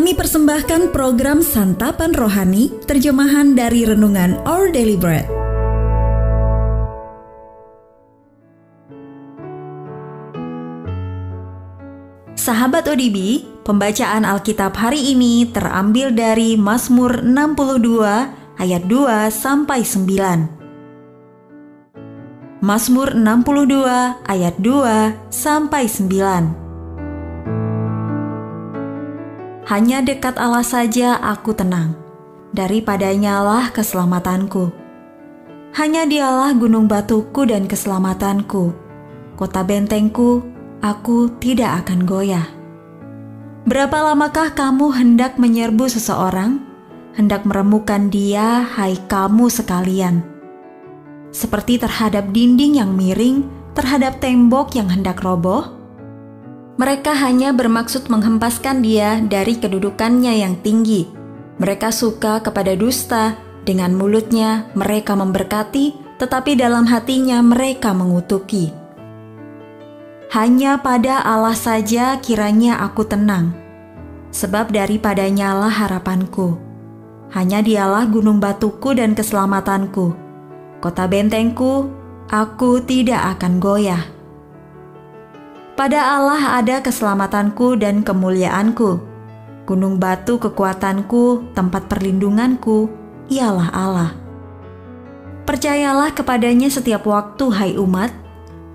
Kami persembahkan program Santapan Rohani, terjemahan dari Renungan Our Daily Bread. Sahabat ODB, pembacaan Alkitab hari ini terambil dari Mazmur 62 ayat 2 sampai 9. Mazmur 62 ayat 2 sampai 9. Hanya dekat Allah saja aku tenang. Daripadanya lah keselamatanku. Hanya dialah gunung batuku dan keselamatanku. Kota bentengku aku tidak akan goyah. Berapa lamakah kamu hendak menyerbu seseorang, hendak meremukan dia, hai kamu sekalian? Seperti terhadap dinding yang miring, terhadap tembok yang hendak roboh, mereka hanya bermaksud menghempaskan dia dari kedudukannya yang tinggi. Mereka suka kepada dusta, dengan mulutnya mereka memberkati, tetapi dalam hatinya mereka mengutuki. Hanya pada Allah saja kiranya aku tenang, sebab daripadanya lah harapanku. Hanya dialah gunung batuku dan keselamatanku. Kota bentengku, aku tidak akan goyah. Pada Allah ada keselamatanku dan kemuliaanku. Gunung batu kekuatanku, tempat perlindunganku, ialah Allah. Percayalah kepadanya setiap waktu, hai umat,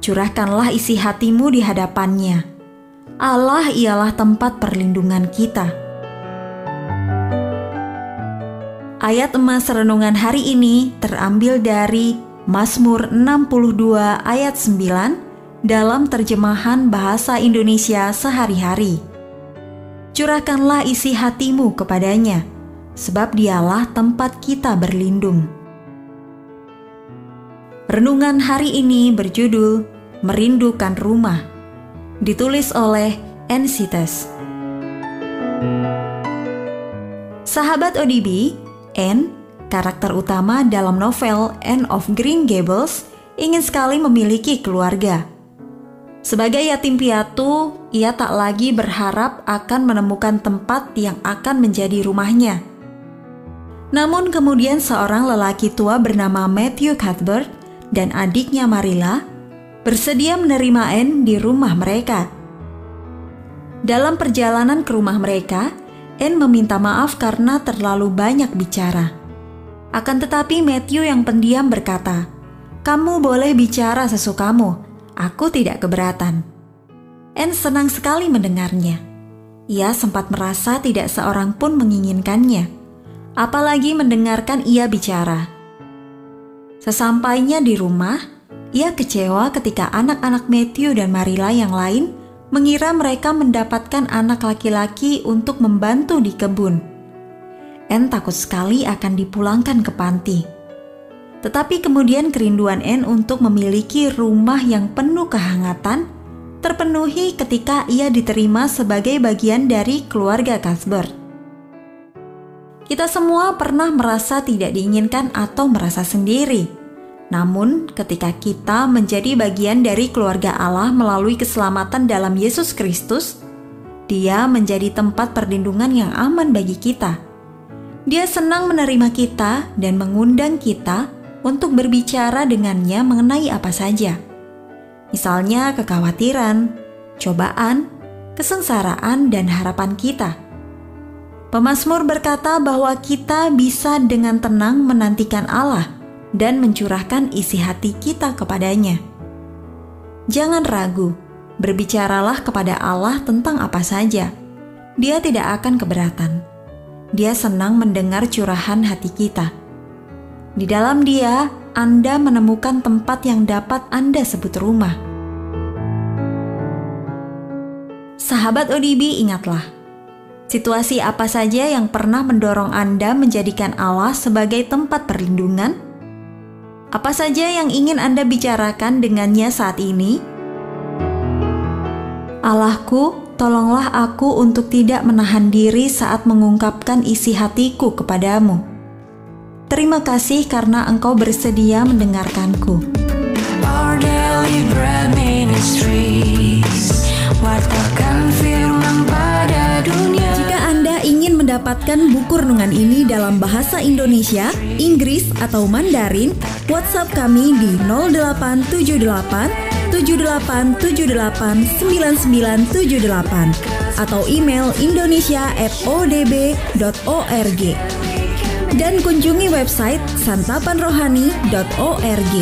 curahkanlah isi hatimu di hadapannya. Allah ialah tempat perlindungan kita. Ayat emas renungan hari ini terambil dari Mazmur 62 ayat 9 dalam terjemahan bahasa Indonesia sehari-hari. Curahkanlah isi hatimu kepadanya, sebab dialah tempat kita berlindung. Renungan hari ini berjudul Merindukan Rumah, ditulis oleh Ensites. Sahabat ODB, N, karakter utama dalam novel Anne of Green Gables, ingin sekali memiliki keluarga. Sebagai yatim piatu, ia tak lagi berharap akan menemukan tempat yang akan menjadi rumahnya. Namun kemudian seorang lelaki tua bernama Matthew Cuthbert dan adiknya Marilla bersedia menerima Anne di rumah mereka. Dalam perjalanan ke rumah mereka, Anne meminta maaf karena terlalu banyak bicara. Akan tetapi Matthew yang pendiam berkata, "Kamu boleh bicara sesukamu, aku tidak keberatan." Anne senang sekali mendengarnya. Ia sempat merasa tidak seorang pun menginginkannya, apalagi mendengarkan ia bicara. Sesampainya di rumah, ia kecewa ketika anak-anak Matthew dan Marilla yang lain mengira mereka mendapatkan anak laki-laki untuk membantu di kebun. Anne takut sekali akan dipulangkan ke panti. Tetapi kemudian kerinduan Anne untuk memiliki rumah yang penuh kehangatan terpenuhi ketika ia diterima sebagai bagian dari keluarga Cuthbert. Kita semua pernah merasa tidak diinginkan atau merasa sendiri. Namun, ketika kita menjadi bagian dari keluarga Allah melalui keselamatan dalam Yesus Kristus, Dia menjadi tempat perlindungan yang aman bagi kita. Dia senang menerima kita dan mengundang kita untuk berbicara dengannya mengenai apa saja. Misalnya kekhawatiran, cobaan, kesengsaraan, dan harapan kita. Pemasmur berkata bahwa kita bisa dengan tenang menantikan Allah dan mencurahkan isi hati kita kepadanya. Jangan ragu, berbicaralah kepada Allah tentang apa saja. Dia tidak akan keberatan. Dia senang mendengar curahan hati kita. Di dalam Dia, Anda menemukan tempat yang dapat Anda sebut rumah. Sahabat ODB, ingatlah, situasi apa saja yang pernah mendorong Anda menjadikan Allah sebagai tempat perlindungan? Apa saja yang ingin Anda bicarakan dengannya saat ini? Allahku, tolonglah aku untuk tidak menahan diri saat mengungkapkan isi hatiku kepadamu. Terima kasih karena Engkau bersedia mendengarkanku. Our daily bread ministries, wartakan firman pada dunia. Jika Anda ingin mendapatkan buku renungan ini dalam bahasa Indonesia, Inggris, atau Mandarin, WhatsApp kami di 0878 78789978 atau email indonesia@odb.org dan kunjungi website santapanrohani.org.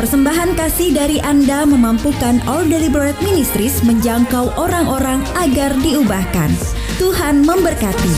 Persembahan kasih dari Anda memampukan All Deliberate Ministries menjangkau orang-orang agar diubahkan. Tuhan memberkati.